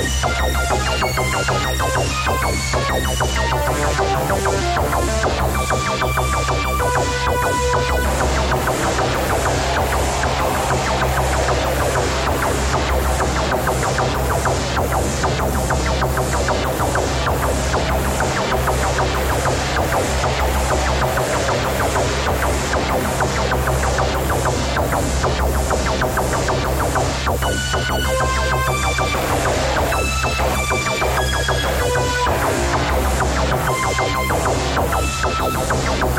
Thank you. Thank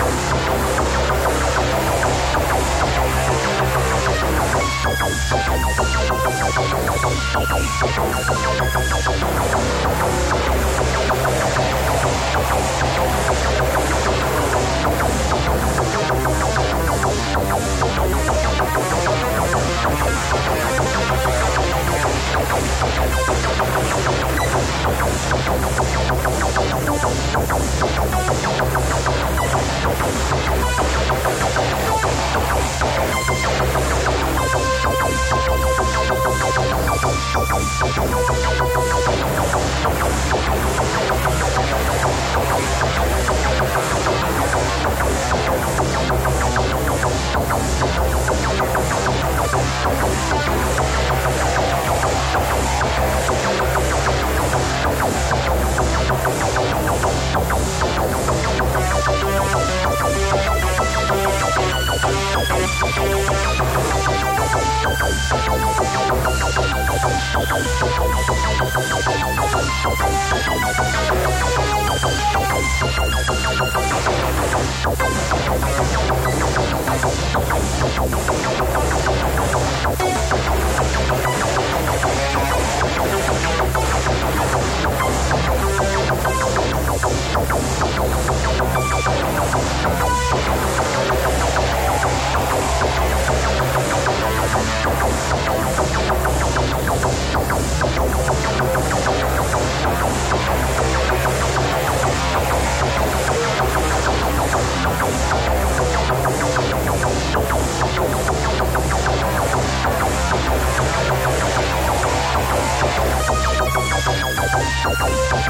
out.